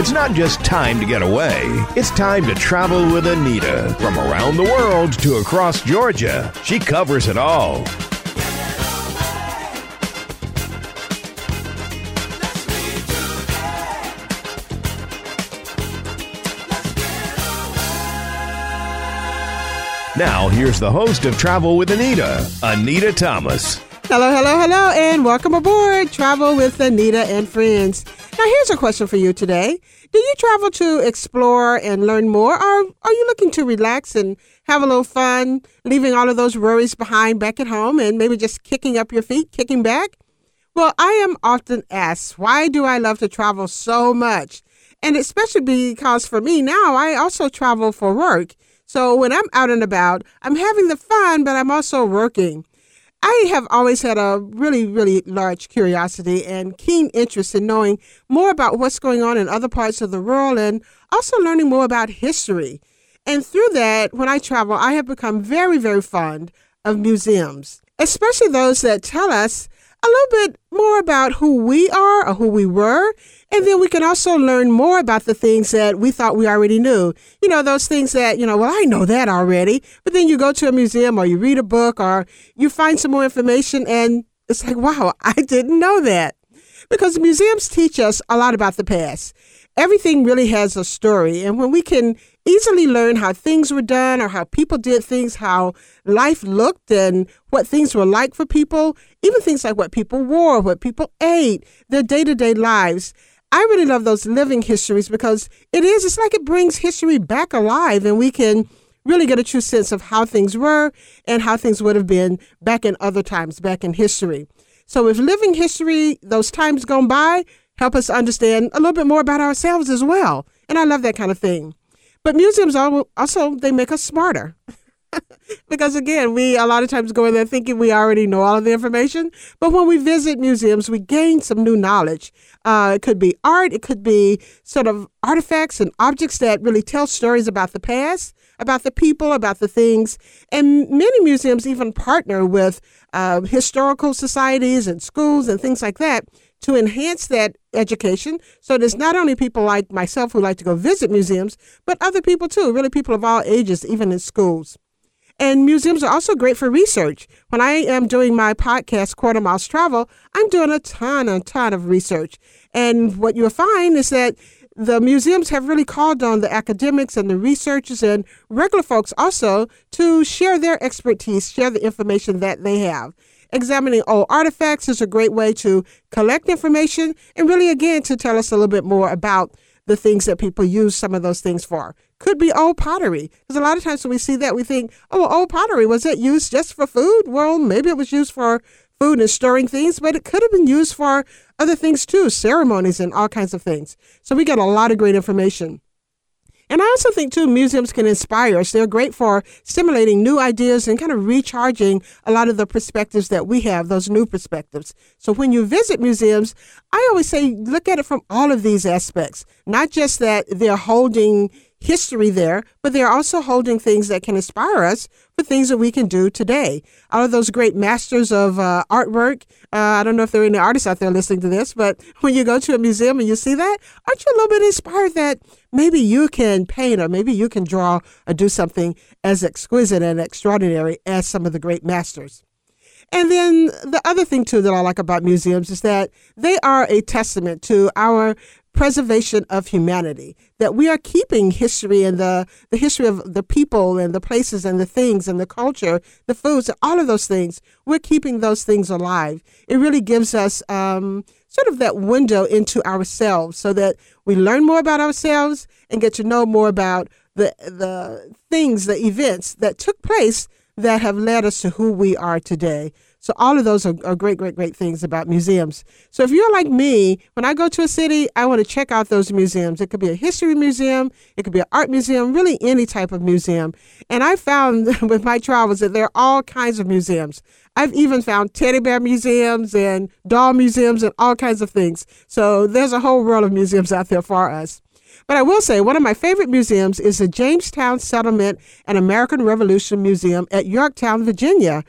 It's not just time to get away, it's time to travel with Anita. From around the world to across Georgia, she covers it all. Now, here's the host of Travel with Anita, Anita Thomas. Hello, hello, hello, and welcome aboard Travel with Anita and Friends. Now, here's a question for you today. Do you travel to explore and learn more, or are you looking to relax and have a little fun, leaving all of those worries behind back at home and maybe just kicking up your feet, kicking back? Well, I am often asked, why do I love to travel so much? And especially because for me now, I also travel for work. So when I'm out and about, I'm having the fun, but I'm also working. I have always had a really, really large curiosity and keen interest in knowing more about what's going on in other parts of the world and also learning more about history. And through that, when I travel, I have become very, very fond of museums, especially those that tell us a little bit more about who we are or who we were. And then we can also learn more about the things that we thought we already knew. You know, those things that, you know, well, I know that already. But then you go to a museum or you read a book or you find some more information and it's like, wow, I didn't know that. Because museums teach us a lot about the past. Everything really has a story. And when we can easily learn how things were done or how people did things, how life looked and what things were like for people, even things like what people wore, what people ate, their day to day lives. I really love those living histories because it is, it's like it brings history back alive and we can really get a true sense of how things were and how things would have been back in other times, back in history. So, if living history, those times gone by help us understand a little bit more about ourselves as well. And I love that kind of thing. But museums also they make us smarter. because again, we a lot of times go in there thinking we already know all of the information. But when we visit museums, we gain some new knowledge. Uh, it could be art, it could be sort of artifacts and objects that really tell stories about the past, about the people, about the things. And many museums even partner with uh, historical societies and schools and things like that to enhance that education. So there's not only people like myself who like to go visit museums, but other people too, really people of all ages, even in schools. And museums are also great for research. When I am doing my podcast, Quarter Miles Travel, I'm doing a ton, a ton of research. And what you'll find is that the museums have really called on the academics and the researchers and regular folks also to share their expertise, share the information that they have. Examining old artifacts is a great way to collect information and really, again, to tell us a little bit more about the things that people use some of those things for. Could be old pottery. Because a lot of times when we see that, we think, oh, old pottery, was it used just for food? Well, maybe it was used for food and storing things, but it could have been used for other things too, ceremonies and all kinds of things. So we get a lot of great information. And I also think, too, museums can inspire us. They're great for stimulating new ideas and kind of recharging a lot of the perspectives that we have, those new perspectives. So when you visit museums, I always say look at it from all of these aspects, not just that they're holding history there, but they're also holding things that can inspire us for things that we can do today. All of those great masters of uh, artwork. Uh, I don't know if there are any artists out there listening to this, but when you go to a museum and you see that, aren't you a little bit inspired that maybe you can paint or maybe you can draw or do something as exquisite and extraordinary as some of the great masters? And then the other thing, too, that I like about museums is that they are a testament to our preservation of humanity, that we are keeping history and the, the history of the people and the places and the things and the culture, the foods, all of those things. We're keeping those things alive. It really gives us um, sort of that window into ourselves so that we learn more about ourselves and get to know more about the, the things, the events that took place that have led us to who we are today. So all of those are, are, great, great, great things about museums. So if you're like me, when I go to a city, I want to check out those museums. It could be a history museum, it could be an art museum, really any type of museum. And I found with my travels that there are all kinds of museums. I've even found teddy bear museums and doll museums and all kinds of things. So there's a whole world of museums out there for us. But I will say one of my favorite museums is the Jamestown Settlement and American Revolution Museum at Yorktown, Virginia.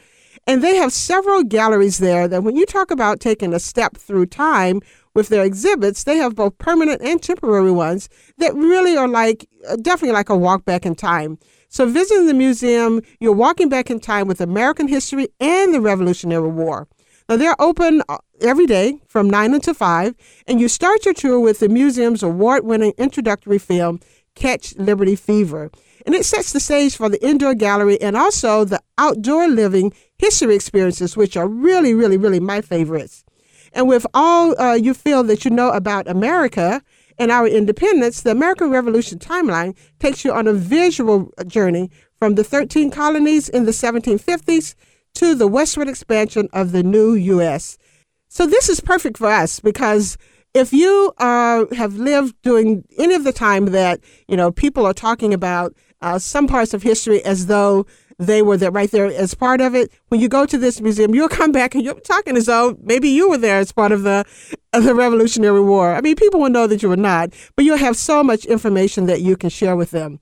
And they have several galleries there that when you talk about taking a step through time, with their exhibits, they have both permanent and temporary ones that really are like uh, definitely like a walk back in time. So, visiting the museum, you're walking back in time with American history and the Revolutionary War. Now, they're open uh, every day from 9 until 5, and you start your tour with the museum's award winning introductory film, Catch Liberty Fever. And it sets the stage for the indoor gallery and also the outdoor living history experiences, which are really, really, really my favorites. And with all uh, you feel that you know about America and our independence, the American Revolution timeline takes you on a visual journey from the 13 colonies in the 1750s to the westward expansion of the new U.S. So this is perfect for us because if you uh, have lived during any of the time that you know people are talking about uh, some parts of history as though they were there right there as part of it. When you go to this museum, you'll come back and you're talking as though maybe you were there as part of the of the Revolutionary War. I mean, people will know that you were not, but you'll have so much information that you can share with them.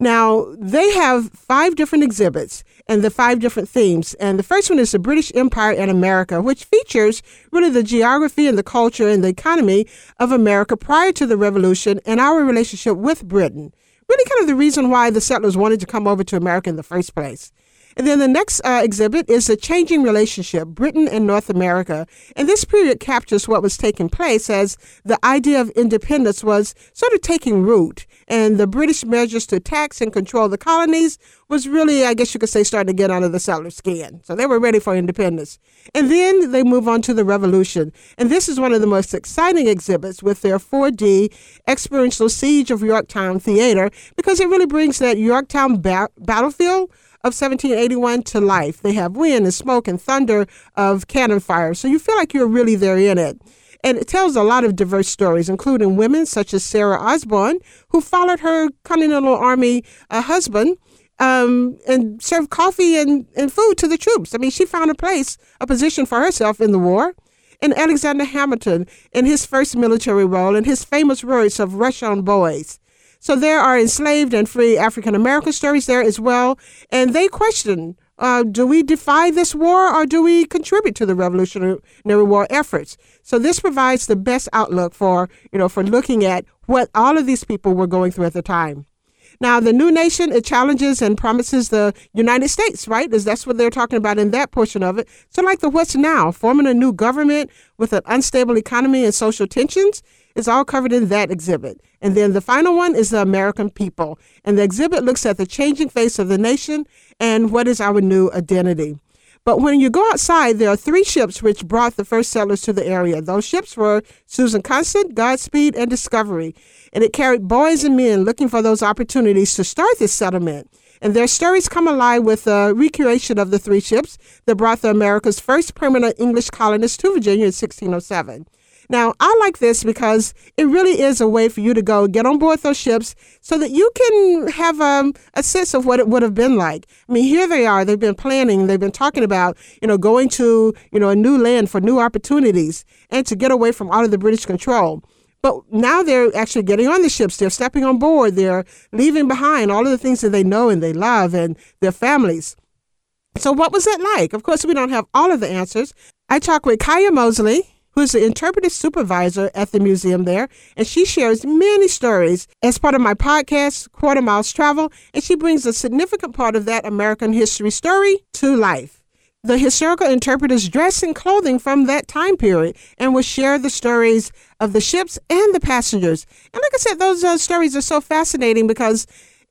Now, they have five different exhibits and the five different themes. And the first one is the British Empire and America, which features really the geography and the culture and the economy of America prior to the Revolution and our relationship with Britain really kind of the reason why the settlers wanted to come over to America in the first place. And then the next uh, exhibit is the changing relationship, Britain and North America. And this period captures what was taking place as the idea of independence was sort of taking root. And the British measures to tax and control the colonies was really, I guess you could say, starting to get under the settlers' skin. So they were ready for independence. And then they move on to the Revolution. And this is one of the most exciting exhibits with their 4D experiential Siege of Yorktown Theater because it really brings that Yorktown ba- battlefield of 1781 to life. They have wind and smoke and thunder of cannon fire. So you feel like you're really there in it. And it tells a lot of diverse stories, including women such as Sarah Osborn, who followed her Continental Army uh, husband um, and served coffee and, and food to the troops. I mean, she found a place, a position for herself in the war. And Alexander Hamilton in his first military role and his famous words of rush on boys. So there are enslaved and free African American stories there as well. And they question uh, do we defy this war or do we contribute to the Revolutionary War efforts? So this provides the best outlook for, you know, for looking at what all of these people were going through at the time. Now, the new nation, it challenges and promises the United States, right? Is that's what they're talking about in that portion of it. So, like the what's now, forming a new government with an unstable economy and social tensions, is all covered in that exhibit. And then the final one is the American people. And the exhibit looks at the changing face of the nation and what is our new identity. But when you go outside, there are three ships which brought the first settlers to the area. Those ships were Susan Constant, Godspeed, and Discovery. And it carried boys and men looking for those opportunities to start this settlement. And their stories come alive with the recreation of the three ships that brought the America's first permanent English colonists to Virginia in 1607. Now, I like this because it really is a way for you to go get on board those ships so that you can have um, a sense of what it would have been like. I mean, here they are. They've been planning, they've been talking about, you know, going to, you know, a new land for new opportunities and to get away from all of the British control. But now they're actually getting on the ships. They're stepping on board. They're leaving behind all of the things that they know and they love and their families. So, what was that like? Of course, we don't have all of the answers. I talked with Kaya Mosley who's the interpretive supervisor at the museum there, and she shares many stories as part of my podcast, Quarter Miles Travel, and she brings a significant part of that American history story to life. The historical interpreters dress in clothing from that time period and will share the stories of the ships and the passengers. And like I said, those uh, stories are so fascinating because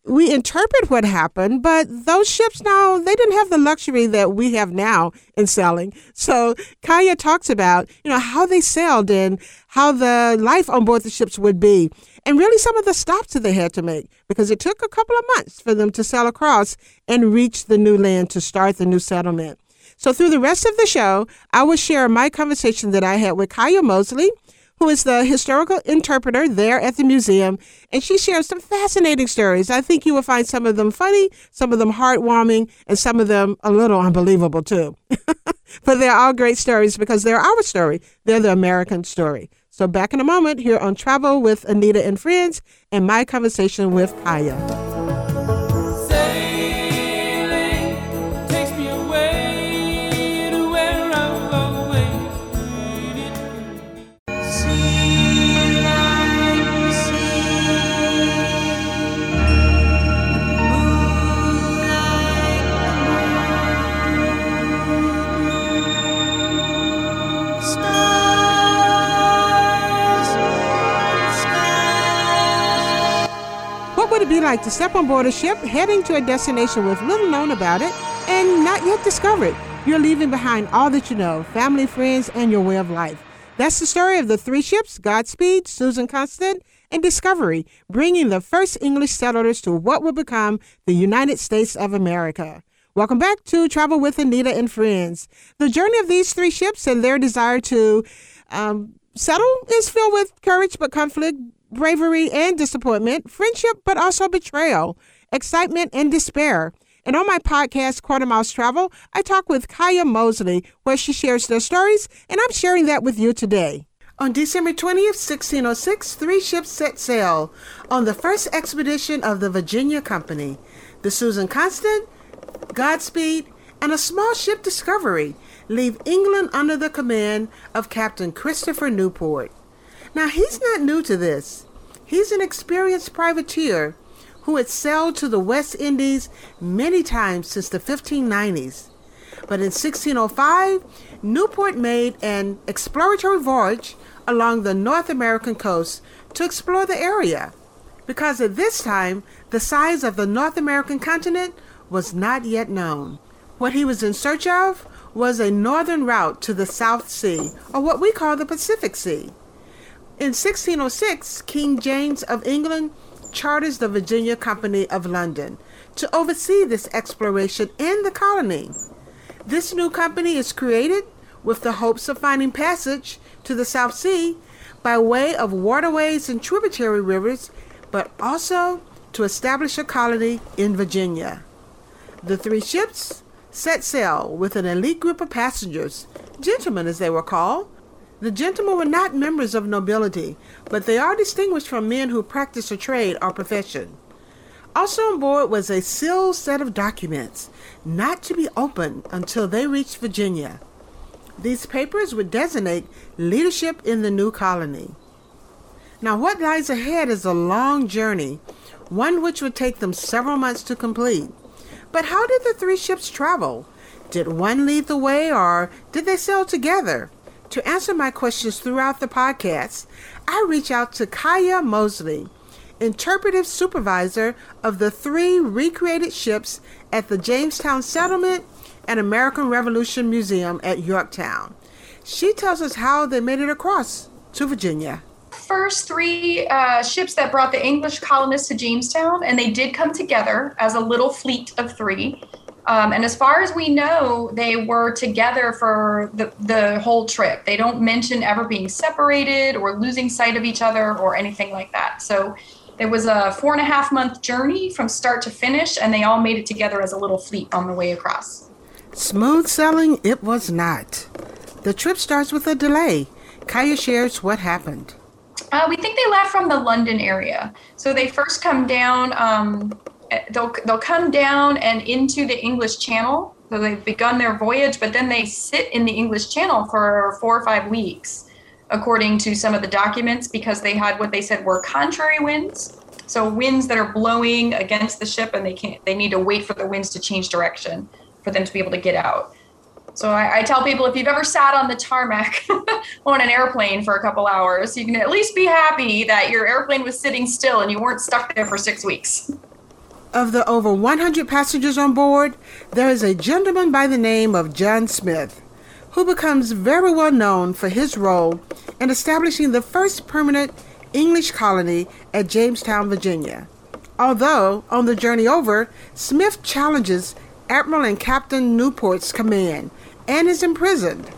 we interpret what happened, but those ships now, they didn't have the luxury that we have now in sailing. So Kaya talks about, you know, how they sailed and how the life on board the ships would be. And really some of the stops that they had to make because it took a couple of months for them to sail across and reach the new land to start the new settlement. So through the rest of the show, I will share my conversation that I had with Kaya Mosley who is the historical interpreter there at the museum, and she shares some fascinating stories. I think you will find some of them funny, some of them heartwarming, and some of them a little unbelievable too. but they're all great stories because they're our story. They're the American story. So back in a moment here on Travel with Anita and Friends and my conversation with Kaya. Like to step on board a ship heading to a destination with little known about it and not yet discovered? You're leaving behind all that you know family, friends, and your way of life. That's the story of the three ships Godspeed, Susan Constant, and Discovery, bringing the first English settlers to what would become the United States of America. Welcome back to Travel with Anita and Friends. The journey of these three ships and their desire to um, settle is filled with courage but conflict, bravery and disappointment, friendship but also betrayal, excitement and despair. And on my podcast, Quarter Miles Travel, I talk with Kaya Mosley, where she shares their stories, and I'm sharing that with you today. On December 20th, 1606, three ships set sail on the first expedition of the Virginia Company the Susan Constant, Godspeed, and a small ship Discovery leave England under the command of Captain Christopher Newport. Now, he's not new to this. He's an experienced privateer who had sailed to the West Indies many times since the 1590s. But in 1605, Newport made an exploratory voyage along the North American coast to explore the area, because at this time the size of the North American continent was not yet known. What he was in search of was a northern route to the South Sea, or what we call the Pacific Sea. In 1606, King James of England charters the Virginia Company of London to oversee this exploration in the colony. This new company is created with the hopes of finding passage to the South Sea by way of waterways and tributary rivers, but also to establish a colony in Virginia. The three ships set sail with an elite group of passengers, gentlemen as they were called, the gentlemen were not members of nobility, but they are distinguished from men who practice a trade or profession. Also on board was a sealed set of documents, not to be opened until they reached Virginia. These papers would designate leadership in the new colony. Now, what lies ahead is a long journey, one which would take them several months to complete. But how did the three ships travel? Did one lead the way, or did they sail together? To answer my questions throughout the podcast, I reach out to Kaya Mosley, interpretive supervisor of the three recreated ships at the Jamestown Settlement and American Revolution Museum at Yorktown. She tells us how they made it across to Virginia. First three uh, ships that brought the English colonists to Jamestown, and they did come together as a little fleet of three. Um, and as far as we know, they were together for the, the whole trip. They don't mention ever being separated or losing sight of each other or anything like that. So it was a four and a half month journey from start to finish, and they all made it together as a little fleet on the way across. Smooth sailing it was not. The trip starts with a delay. Kaya shares what happened. Uh, we think they left from the London area. So they first come down um, they'll they'll come down and into the English Channel. So they've begun their voyage, but then they sit in the English Channel for four or five weeks, according to some of the documents, because they had what they said were contrary winds. So winds that are blowing against the ship, and they can't. They need to wait for the winds to change direction for them to be able to get out. So I, I, tell people if you've ever sat on the tarmac on an airplane for a couple hours, you can at least be happy that your airplane was sitting still and you weren't stuck there for six weeks. Of the over 100 passengers on board, there is a gentleman by the name of John Smith, who becomes very well known for his role in establishing the first permanent English colony at Jamestown, Virginia. Although, on the journey over, Smith challenges Admiral and Captain Newport's command and is imprisoned.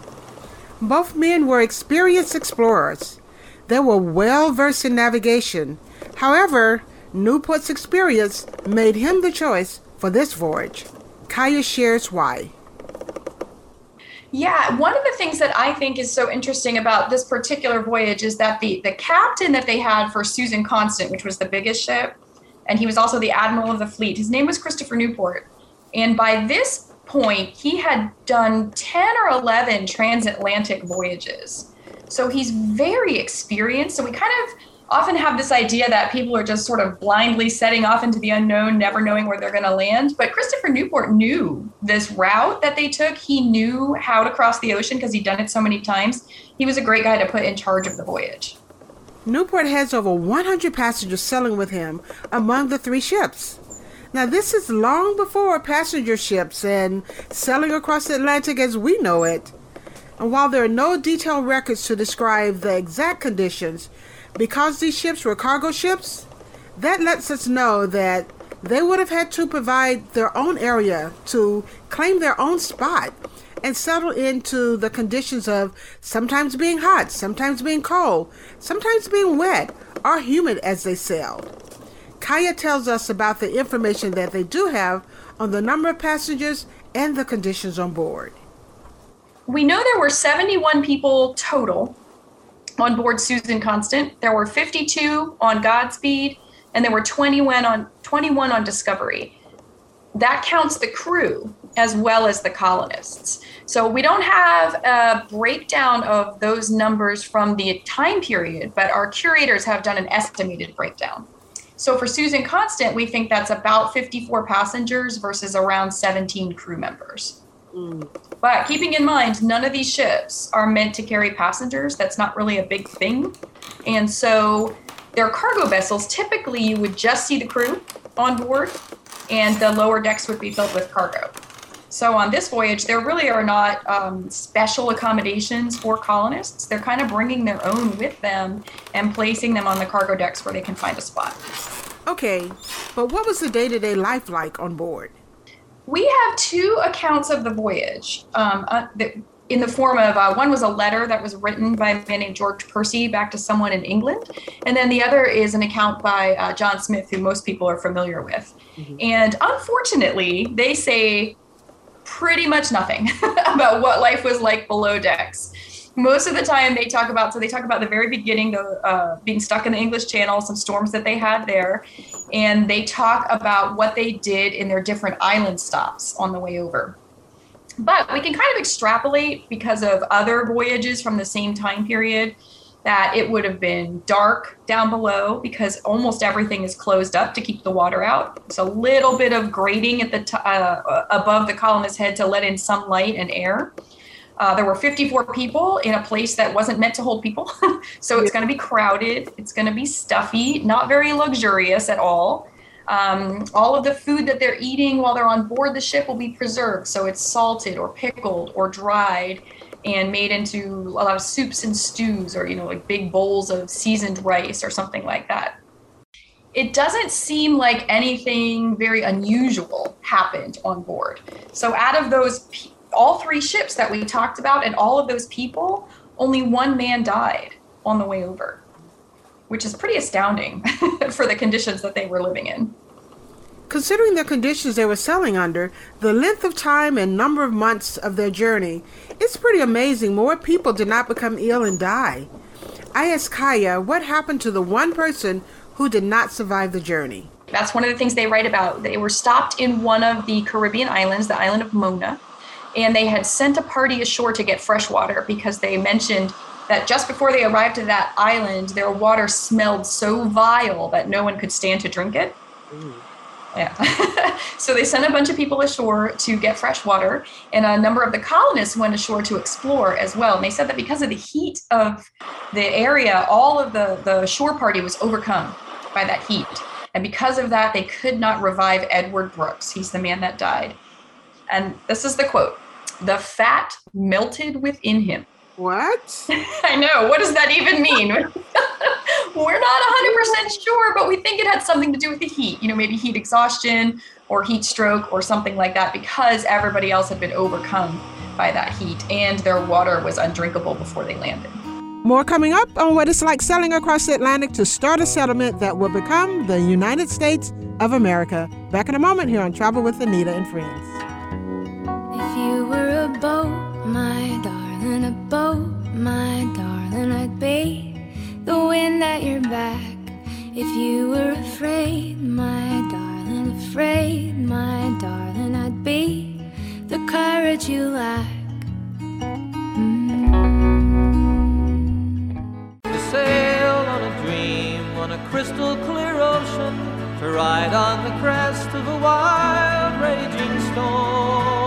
Both men were experienced explorers. They were well versed in navigation. However, Newport's experience made him the choice for this voyage. Kaya shares why. Yeah, one of the things that I think is so interesting about this particular voyage is that the the captain that they had for Susan Constant, which was the biggest ship, and he was also the admiral of the fleet. His name was Christopher Newport. And by this point, he had done 10 or 11 transatlantic voyages. So he's very experienced. So we kind of often have this idea that people are just sort of blindly setting off into the unknown, never knowing where they're going to land. But Christopher Newport knew this route that they took. He knew how to cross the ocean because he'd done it so many times. He was a great guy to put in charge of the voyage. Newport has over 100 passengers sailing with him among the three ships. Now, this is long before passenger ships and sailing across the Atlantic as we know it. And while there are no detailed records to describe the exact conditions, because these ships were cargo ships, that lets us know that they would have had to provide their own area to claim their own spot and settle into the conditions of sometimes being hot, sometimes being cold, sometimes being wet or humid as they sailed. Kaya tells us about the information that they do have on the number of passengers and the conditions on board. We know there were 71 people total on board Susan Constant. There were 52 on Godspeed, and there were 21 on 21 on Discovery. That counts the crew as well as the colonists. So we don't have a breakdown of those numbers from the time period, but our curators have done an estimated breakdown. So for Susan Constant, we think that's about 54 passengers versus around 17 crew members. But keeping in mind, none of these ships are meant to carry passengers. That's not really a big thing. And so they're cargo vessels. Typically, you would just see the crew on board, and the lower decks would be filled with cargo. So on this voyage, there really are not um, special accommodations for colonists. They're kind of bringing their own with them and placing them on the cargo decks where they can find a spot. Okay, but what was the day to day life like on board? We have two accounts of the voyage. Um, uh, in the form of uh, one was a letter that was written by a man named George Percy back to someone in England, and then the other is an account by uh, John Smith, who most people are familiar with. Mm-hmm. And unfortunately, they say pretty much nothing about what life was like below decks. Most of the time, they talk about so they talk about the very beginning, the uh, being stuck in the English Channel, some storms that they had there, and they talk about what they did in their different island stops on the way over. But we can kind of extrapolate because of other voyages from the same time period that it would have been dark down below because almost everything is closed up to keep the water out. It's a little bit of grating at the t- uh, above the columnist's head to let in some light and air. Uh, there were 54 people in a place that wasn't meant to hold people. so it's going to be crowded. It's going to be stuffy, not very luxurious at all. Um, all of the food that they're eating while they're on board the ship will be preserved. So it's salted or pickled or dried and made into a lot of soups and stews or, you know, like big bowls of seasoned rice or something like that. It doesn't seem like anything very unusual happened on board. So out of those, all three ships that we talked about and all of those people, only one man died on the way over which is pretty astounding for the conditions that they were living in. Considering the conditions they were sailing under, the length of time and number of months of their journey, it's pretty amazing more people did not become ill and die. I asked Kaya what happened to the one person who did not survive the journey. That's one of the things they write about. They were stopped in one of the Caribbean islands, the island of Mona, and they had sent a party ashore to get fresh water because they mentioned that just before they arrived to that island, their water smelled so vile that no one could stand to drink it. Ooh. Yeah. so they sent a bunch of people ashore to get fresh water, and a number of the colonists went ashore to explore as well. And they said that because of the heat of the area, all of the, the shore party was overcome by that heat. And because of that, they could not revive Edward Brooks. He's the man that died. And this is the quote The fat melted within him what? I know. What does that even mean? We're not 100% sure, but we think it had something to do with the heat. You know, maybe heat exhaustion or heat stroke or something like that because everybody else had been overcome by that heat and their water was undrinkable before they landed. More coming up on what it's like sailing across the Atlantic to start a settlement that will become the United States of America. Back in a moment here on Travel with Anita and Friends. You were a boat, my darling in a boat, my darling, I'd be the wind at your back. If you were afraid, my darling, afraid, my darling, I'd be the courage you lack. Mm. To sail on a dream on a crystal clear ocean, to ride on the crest of a wild raging storm.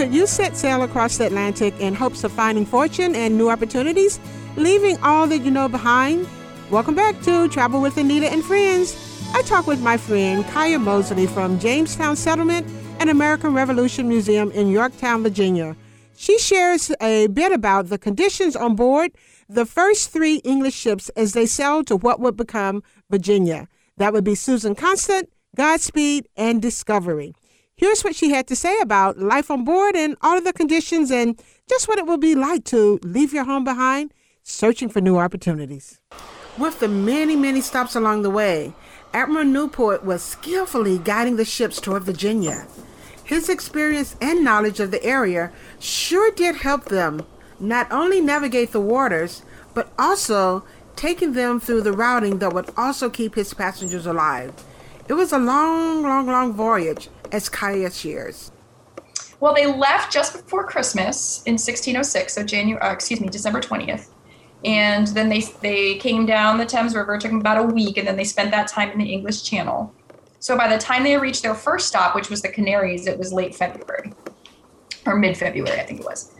You set sail across the Atlantic in hopes of finding fortune and new opportunities? leaving all that you know behind? Welcome back to Travel with Anita and Friends. I talk with my friend Kaya Mosley from Jamestown Settlement and American Revolution Museum in Yorktown, Virginia. She shares a bit about the conditions on board the first three English ships as they sailed to what would become Virginia. That would be Susan Constant, Godspeed, and Discovery. Here's what she had to say about life on board and all of the conditions and just what it will be like to leave your home behind, searching for new opportunities. With the many, many stops along the way, Admiral Newport was skillfully guiding the ships toward Virginia. His experience and knowledge of the area sure did help them not only navigate the waters, but also taking them through the routing that would also keep his passengers alive. It was a long, long, long voyage, as Kaya shares. Well, they left just before Christmas in 1606, so January, uh, excuse me, December 20th. And then they they came down the Thames River. Took them about a week, and then they spent that time in the English Channel. So by the time they reached their first stop, which was the Canaries, it was late February or mid February, I think it was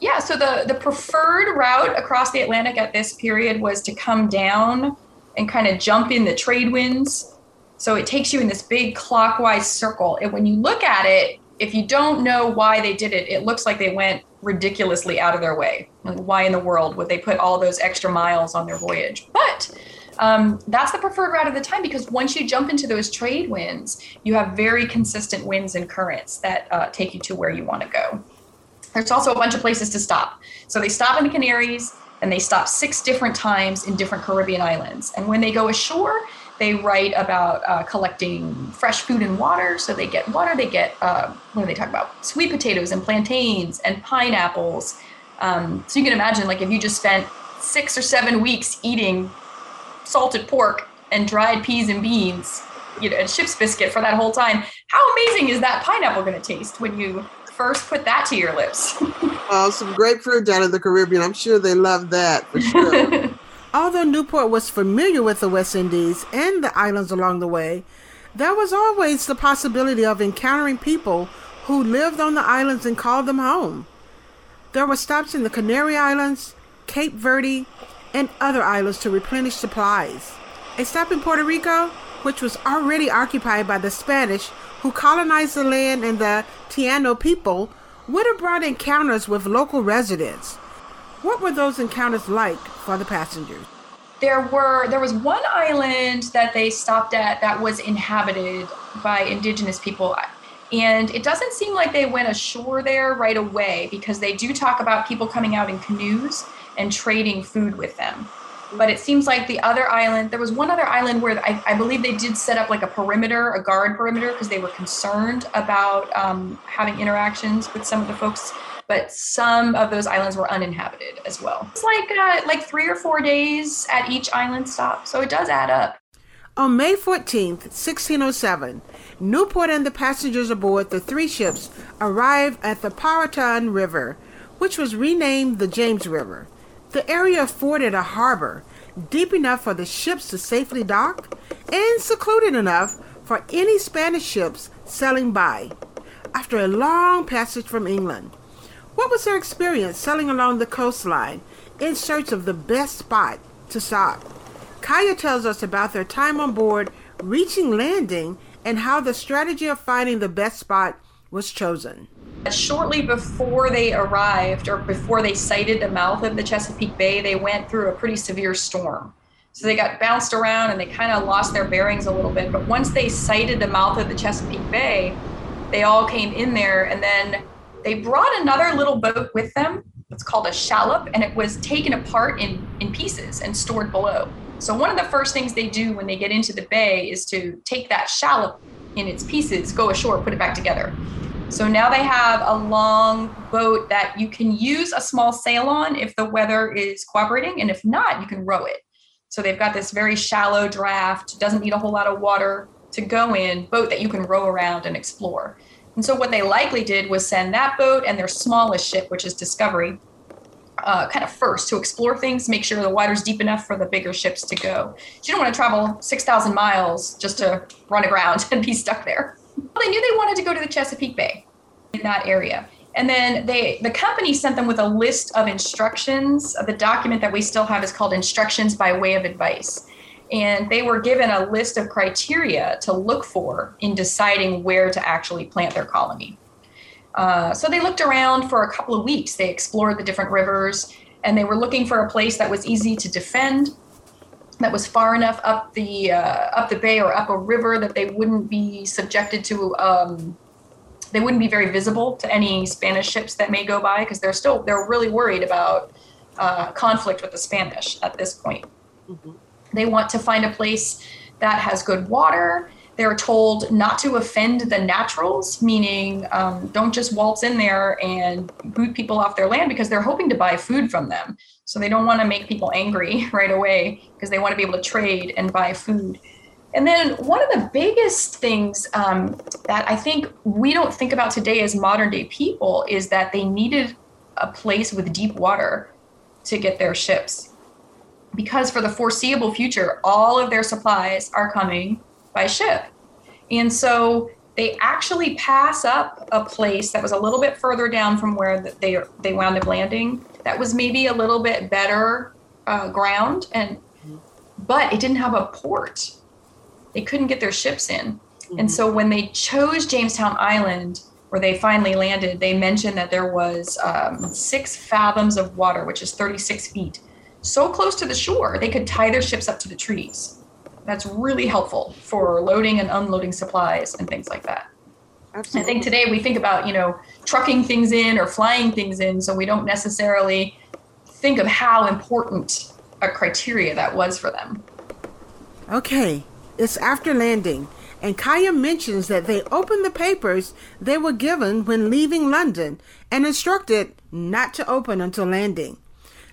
yeah, so the the preferred route across the Atlantic at this period was to come down and kind of jump in the trade winds. So it takes you in this big clockwise circle. And when you look at it, if you don't know why they did it, it looks like they went ridiculously out of their way. Like, why in the world would they put all those extra miles on their voyage? But um, that's the preferred route of the time because once you jump into those trade winds, you have very consistent winds and currents that uh, take you to where you want to go. There's also a bunch of places to stop. So they stop in the Canaries and they stop six different times in different Caribbean islands. And when they go ashore, they write about uh, collecting fresh food and water. So they get water, they get, uh, what do they talk about? Sweet potatoes and plantains and pineapples. Um, so you can imagine, like, if you just spent six or seven weeks eating salted pork and dried peas and beans, you know, and ship's biscuit for that whole time, how amazing is that pineapple going to taste when you first put that to your lips. some grapefruit down in the Caribbean. I'm sure they love that for sure. Although Newport was familiar with the West Indies and the islands along the way, there was always the possibility of encountering people who lived on the islands and called them home. There were stops in the Canary Islands, Cape Verde, and other islands to replenish supplies. A stop in Puerto Rico, which was already occupied by the Spanish, who colonized the land and the Taino people would have brought encounters with local residents. What were those encounters like for the passengers? There were there was one island that they stopped at that was inhabited by indigenous people and it doesn't seem like they went ashore there right away because they do talk about people coming out in canoes and trading food with them but it seems like the other island there was one other island where i, I believe they did set up like a perimeter a guard perimeter because they were concerned about um, having interactions with some of the folks but some of those islands were uninhabited as well. It's like uh, like three or four days at each island stop so it does add up. On may 14th 1607 newport and the passengers aboard the three ships arrived at the powhatan river which was renamed the james river. The area afforded a harbor deep enough for the ships to safely dock and secluded enough for any Spanish ships sailing by. After a long passage from England. What was their experience sailing along the coastline in search of the best spot to stop? Kaya tells us about their time on board, reaching landing, and how the strategy of finding the best spot was chosen. Shortly before they arrived, or before they sighted the mouth of the Chesapeake Bay, they went through a pretty severe storm. So they got bounced around and they kind of lost their bearings a little bit. But once they sighted the mouth of the Chesapeake Bay, they all came in there and then they brought another little boat with them. It's called a shallop, and it was taken apart in, in pieces and stored below. So, one of the first things they do when they get into the bay is to take that shallop in its pieces, go ashore, put it back together. So now they have a long boat that you can use a small sail on if the weather is cooperating, and if not, you can row it. So they've got this very shallow draft, doesn't need a whole lot of water to go in, boat that you can row around and explore. And so what they likely did was send that boat and their smallest ship, which is Discovery, uh, kind of first to explore things, make sure the water's deep enough for the bigger ships to go. You don't want to travel 6,000 miles just to run aground and be stuck there. Well, they knew they wanted to go to the Chesapeake Bay in that area. And then they the company sent them with a list of instructions. The document that we still have is called Instructions by Way of Advice. And they were given a list of criteria to look for in deciding where to actually plant their colony. Uh, so they looked around for a couple of weeks. They explored the different rivers and they were looking for a place that was easy to defend, that was far enough up the uh, up the bay or up a river that they wouldn't be subjected to um, they wouldn't be very visible to any Spanish ships that may go by because they're still they're really worried about uh, conflict with the Spanish at this point. Mm-hmm. They want to find a place that has good water. They're told not to offend the naturals, meaning um, don't just waltz in there and boot people off their land because they're hoping to buy food from them. So they don't want to make people angry right away because they want to be able to trade and buy food. And then one of the biggest things um, that I think we don't think about today as modern day people is that they needed a place with deep water to get their ships. Because for the foreseeable future, all of their supplies are coming by ship. And so they actually pass up a place that was a little bit further down from where they, they wound up landing that was maybe a little bit better uh, ground and but it didn't have a port they couldn't get their ships in. Mm-hmm. And so when they chose Jamestown Island, where they finally landed, they mentioned that there was um, six fathoms of water, which is 36 feet, so close to the shore they could tie their ships up to the trees. That's really helpful for loading and unloading supplies and things like that. Absolutely. I think today we think about, you know, trucking things in or flying things in, so we don't necessarily think of how important a criteria that was for them. Okay, it's after landing, and Kaya mentions that they opened the papers they were given when leaving London and instructed not to open until landing.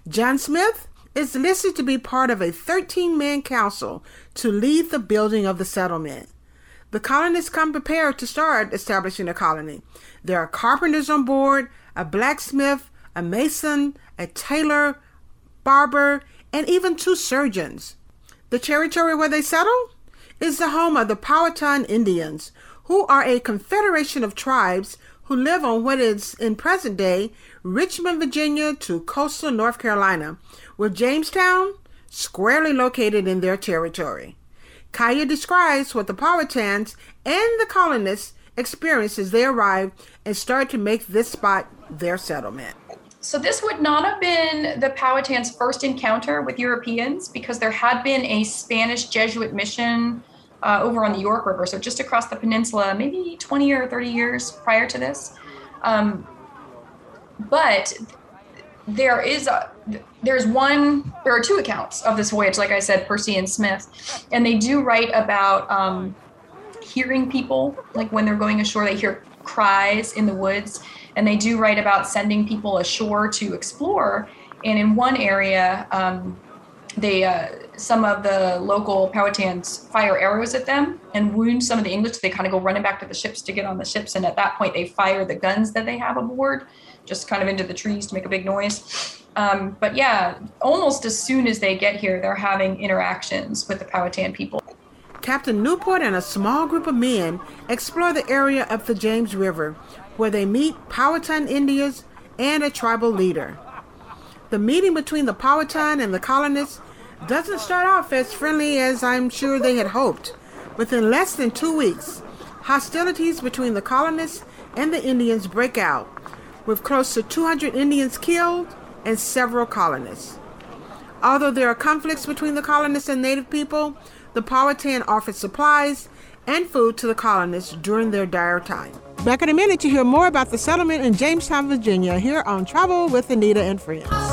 John Smith is listed to be part of a 13 man council to lead the building of the settlement. The colonists come prepared to start establishing a colony. There are carpenters on board, a blacksmith, a mason, a tailor, barber, and even two surgeons. The territory where they settle is the home of the Powhatan Indians, who are a confederation of tribes who live on what is in present day Richmond, Virginia to coastal North Carolina, with Jamestown squarely located in their territory. Kaya describes what the Powhatans and the colonists experienced as they arrived and started to make this spot their settlement. So, this would not have been the Powhatans' first encounter with Europeans because there had been a Spanish Jesuit mission uh, over on the York River, so just across the peninsula, maybe 20 or 30 years prior to this. Um, but there is a, there's one there are two accounts of this voyage like i said percy and smith. And they do write about um, hearing people like when they're going ashore they hear cries in the woods. And they do write about sending people ashore to explore. And in one area um, they uh, some of the local Powhatans fire arrows at them and wound some of the English. They kind of go running back to the ships to get on the ships, and at that point they fire the guns that they have aboard, just kind of into the trees to make a big noise. Um, but yeah, almost as soon as they get here, they're having interactions with the Powhatan people. Captain Newport and a small group of men explore the area of the James River, where they meet Powhatan Indians and a tribal leader. The meeting between the Powhatan and the colonists doesn't start off as friendly as I'm sure they had hoped. Within less than two weeks, hostilities between the colonists and the Indians break out, with close to 200 Indians killed and several colonists. Although there are conflicts between the colonists and native people, the Powhatan offered supplies and food to the colonists during their dire time. Back in a minute to hear more about the settlement in Jamestown, Virginia, here on Travel with Anita and Friends.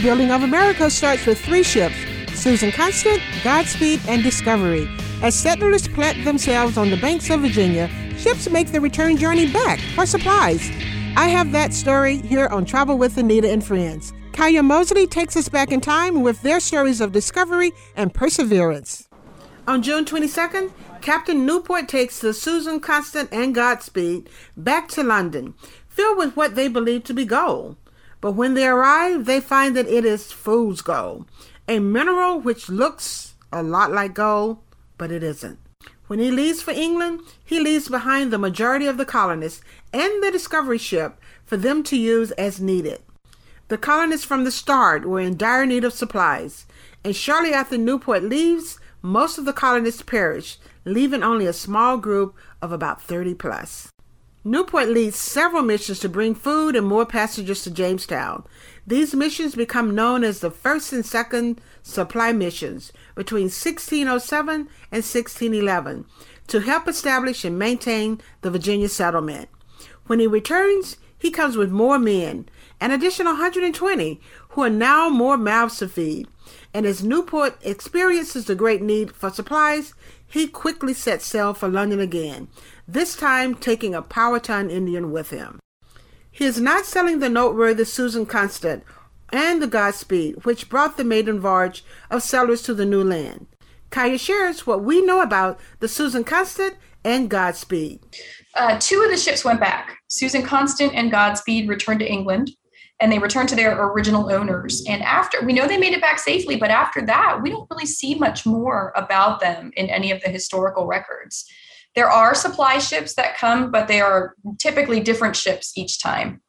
Building of America starts with three ships Susan Constant, Godspeed, and Discovery. As settlers plant themselves on the banks of Virginia, ships make the return journey back for supplies. I have that story here on Travel with Anita and Friends. Kaya Mosley takes us back in time with their stories of discovery and perseverance. On June 22nd, Captain Newport takes the Susan Constant and Godspeed back to London, filled with what they believe to be gold. But when they arrive, they find that it is fool's gold, a mineral which looks a lot like gold, but it isn't. When he leaves for England, he leaves behind the majority of the colonists and the discovery ship for them to use as needed. The colonists from the start were in dire need of supplies, and shortly after Newport leaves, most of the colonists perish, leaving only a small group of about 30 plus. Newport leads several missions to bring food and more passengers to Jamestown. These missions become known as the first and second supply missions between 1607 and 1611 to help establish and maintain the Virginia settlement. When he returns, he comes with more men, an additional 120, who are now more mouths to feed. And as Newport experiences the great need for supplies, he quickly sets sail for London again, this time taking a Powhatan Indian with him. He is not selling the noteworthy Susan Constant and the Godspeed, which brought the maiden voyage of settlers to the new land. Kaya shares what we know about the Susan Constant and Godspeed. Uh, two of the ships went back. Susan Constant and Godspeed returned to England and they returned to their original owners. And after we know they made it back safely, but after that, we don't really see much more about them in any of the historical records. There are supply ships that come, but they are typically different ships each time.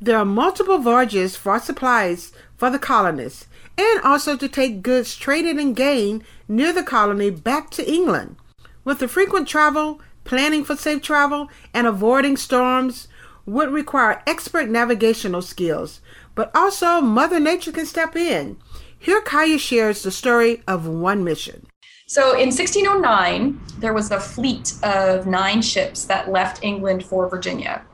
There are multiple voyages for supplies for the colonists and also to take goods traded and gained near the colony back to England. With the frequent travel, planning for safe travel, and avoiding storms would require expert navigational skills, but also Mother Nature can step in. Here, Kaya shares the story of one mission. So in 1609, there was a fleet of nine ships that left England for Virginia.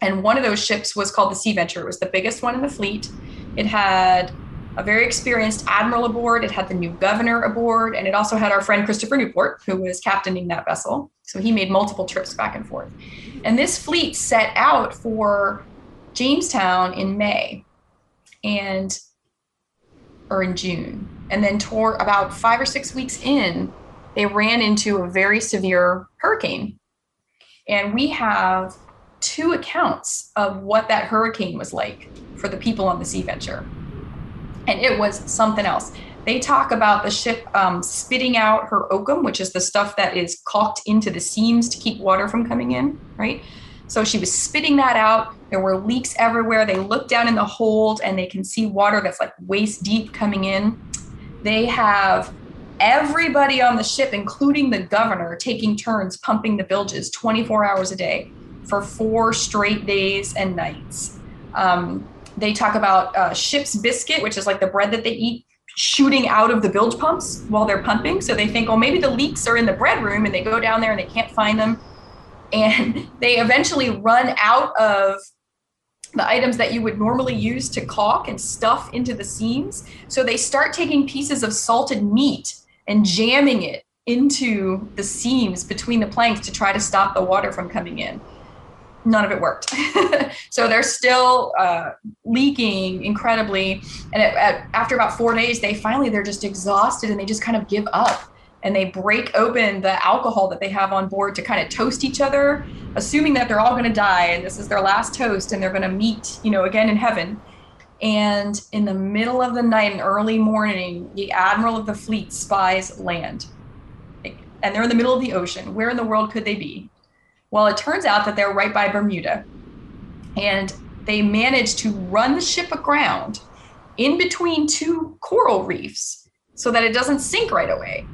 And one of those ships was called the Sea Venture. It was the biggest one in the fleet. It had a very experienced admiral aboard. It had the new governor aboard, and it also had our friend Christopher Newport, who was captaining that vessel. So he made multiple trips back and forth. And this fleet set out for Jamestown in May and or in June. And then toward about five or six weeks in, they ran into a very severe hurricane. And we have two accounts of what that hurricane was like for the people on the Sea Venture and it was something else. They talk about the ship um, spitting out her oakum, which is the stuff that is caulked into the seams to keep water from coming in, right? So she was spitting that out. There were leaks everywhere. They look down in the hold and they can see water that's like waist deep coming in. They have everybody on the ship, including the governor, taking turns pumping the bilges 24 hours a day for four straight days and nights. Um, they talk about uh, ship's biscuit, which is like the bread that they eat, shooting out of the bilge pumps while they're pumping. So they think, oh, maybe the leaks are in the bread room, and they go down there and they can't find them. And they eventually run out of the items that you would normally use to caulk and stuff into the seams. So they start taking pieces of salted meat and jamming it into the seams between the planks to try to stop the water from coming in none of it worked. so they're still uh, leaking incredibly. And it, at, after about four days, they finally they're just exhausted and they just kind of give up and they break open the alcohol that they have on board to kind of toast each other, assuming that they're all going to die and this is their last toast and they're going to meet, you know, again in heaven. And in the middle of the night and early morning, the admiral of the fleet spies land. And they're in the middle of the ocean. Where in the world could they be? Well, it turns out that they're right by Bermuda. And they managed to run the ship aground in between two coral reefs so that it doesn't sink right away.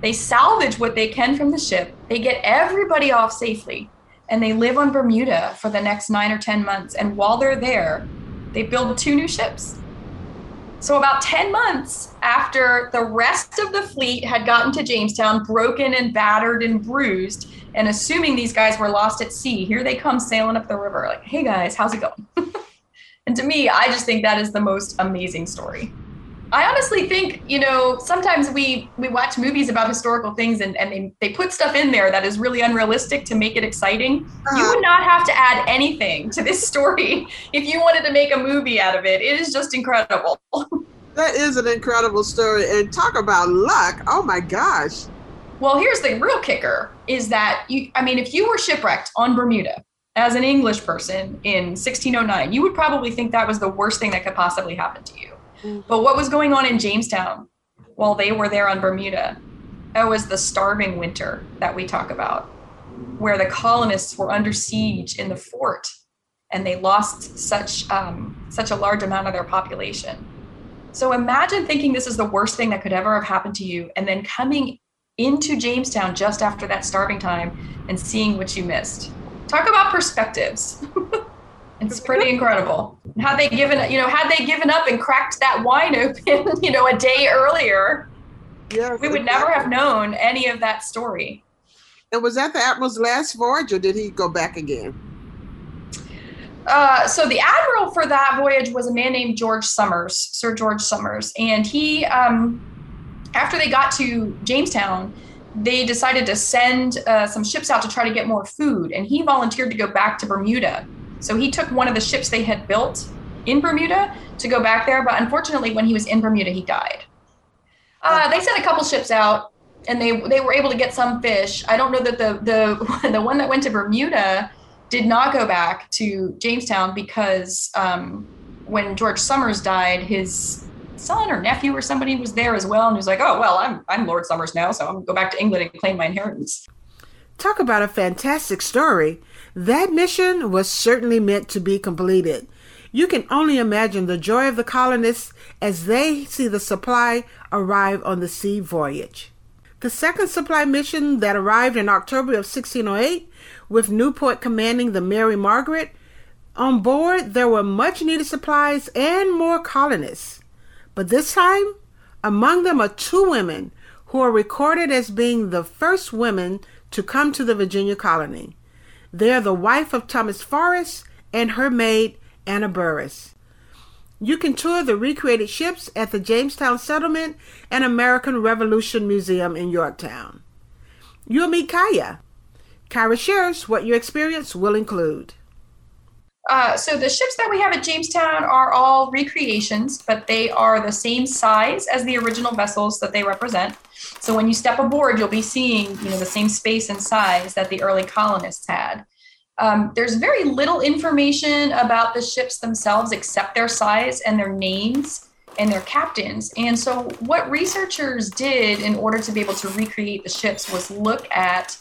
They salvage what they can from the ship, they get everybody off safely, and they live on Bermuda for the next nine or 10 months. And while they're there, they build two new ships. So, about 10 months after the rest of the fleet had gotten to Jamestown, broken and battered and bruised, and assuming these guys were lost at sea, here they come sailing up the river, like, hey guys, how's it going? and to me, I just think that is the most amazing story. I honestly think, you know, sometimes we we watch movies about historical things and, and they, they put stuff in there that is really unrealistic to make it exciting. Uh-huh. You would not have to add anything to this story if you wanted to make a movie out of it. It is just incredible. that is an incredible story. And talk about luck. Oh my gosh. Well, here's the real kicker is that you I mean, if you were shipwrecked on Bermuda as an English person in 1609, you would probably think that was the worst thing that could possibly happen to you but what was going on in Jamestown while they were there on Bermuda? It was the starving winter that we talk about, where the colonists were under siege in the fort and they lost such um, such a large amount of their population. So imagine thinking this is the worst thing that could ever have happened to you, and then coming into Jamestown just after that starving time and seeing what you missed. Talk about perspectives. It's pretty incredible. Had they given, you know, had they given up and cracked that wine open, you know, a day earlier, yes, we would never have known any of that story. And was that the admiral's last voyage, or did he go back again? Uh, so the admiral for that voyage was a man named George Somers, Sir George Somers, and he, um, after they got to Jamestown, they decided to send uh, some ships out to try to get more food, and he volunteered to go back to Bermuda so he took one of the ships they had built in Bermuda to go back there, but unfortunately, when he was in Bermuda, he died. Uh, they sent a couple ships out, and they they were able to get some fish. I don't know that the the the one that went to Bermuda did not go back to Jamestown because um, when George Somers died, his son or nephew or somebody was there as well, and he was like, "Oh well, I'm I'm Lord Somers now, so I'm gonna go back to England and claim my inheritance." Talk about a fantastic story. That mission was certainly meant to be completed. You can only imagine the joy of the colonists as they see the supply arrive on the sea voyage. The second supply mission that arrived in October of 1608, with Newport commanding the Mary Margaret, on board there were much needed supplies and more colonists. But this time, among them are two women who are recorded as being the first women to come to the Virginia colony. They're the wife of Thomas Forrest and her maid, Anna Burras. You can tour the recreated ships at the Jamestown Settlement and American Revolution Museum in Yorktown. You'll meet Kaya. Kaya shares what your experience will include. Uh, so the ships that we have at Jamestown are all recreations, but they are the same size as the original vessels that they represent. So when you step aboard, you'll be seeing, you know, the same space and size that the early colonists had. Um, there's very little information about the ships themselves except their size and their names and their captains. And so, what researchers did in order to be able to recreate the ships was look at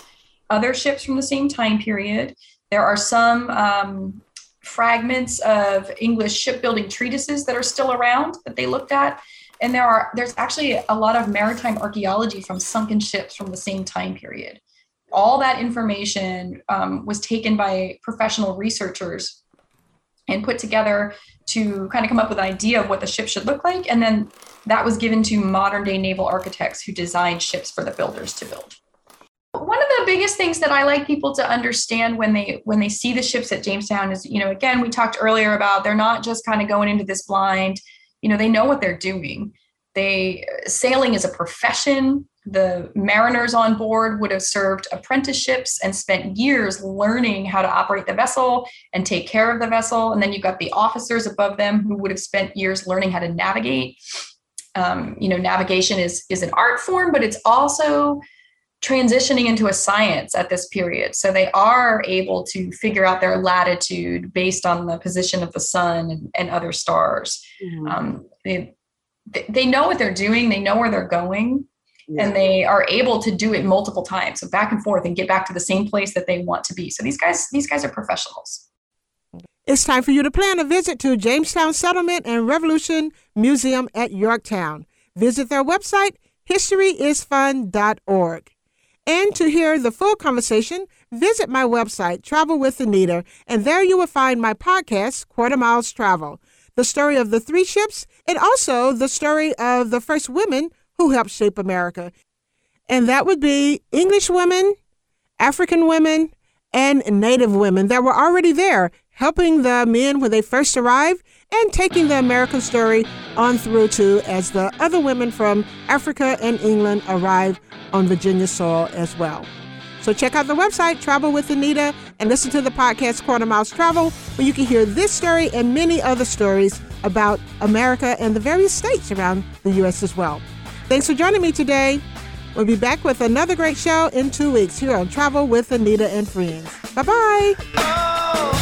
other ships from the same time period. There are some um, fragments of English shipbuilding treatises that are still around that they looked at. And there are there's actually a lot of maritime archaeology from sunken ships from the same time period. All that information um, was taken by professional researchers and put together to kind of come up with an idea of what the ship should look like. And then that was given to modern day naval architects who designed ships for the builders to build one of the biggest things that i like people to understand when they when they see the ships at jamestown is you know again we talked earlier about they're not just kind of going into this blind you know they know what they're doing they sailing is a profession the mariners on board would have served apprenticeships and spent years learning how to operate the vessel and take care of the vessel and then you've got the officers above them who would have spent years learning how to navigate um, you know navigation is is an art form but it's also transitioning into a science at this period. So they are able to figure out their latitude based on the position of the sun and, and other stars. Mm-hmm. Um, they, they know what they're doing, they know where they're going, yeah. and they are able to do it multiple times. So back and forth and get back to the same place that they want to be. So these guys, these guys are professionals. It's time for you to plan a visit to Jamestown Settlement and Revolution Museum at Yorktown. Visit their website, historyisfun.org. And to hear the full conversation, visit my website, Travel with Anita, and there you will find my podcast, Quarter Miles Travel, the story of the three ships, and also the story of the first women who helped shape America. And that would be English women, African women, and Native women that were already there helping the men when they first arrived and taking the American story on through to as the other women from Africa and England arrive on Virginia soil as well. So check out the website, Travel with Anita, and listen to the podcast Quarter Miles Travel, where you can hear this story and many other stories about America and the various states around the U.S. as well. Thanks for joining me today. We'll be back with another great show in two weeks here on Travel with Anita and Friends. Bye bye. Oh,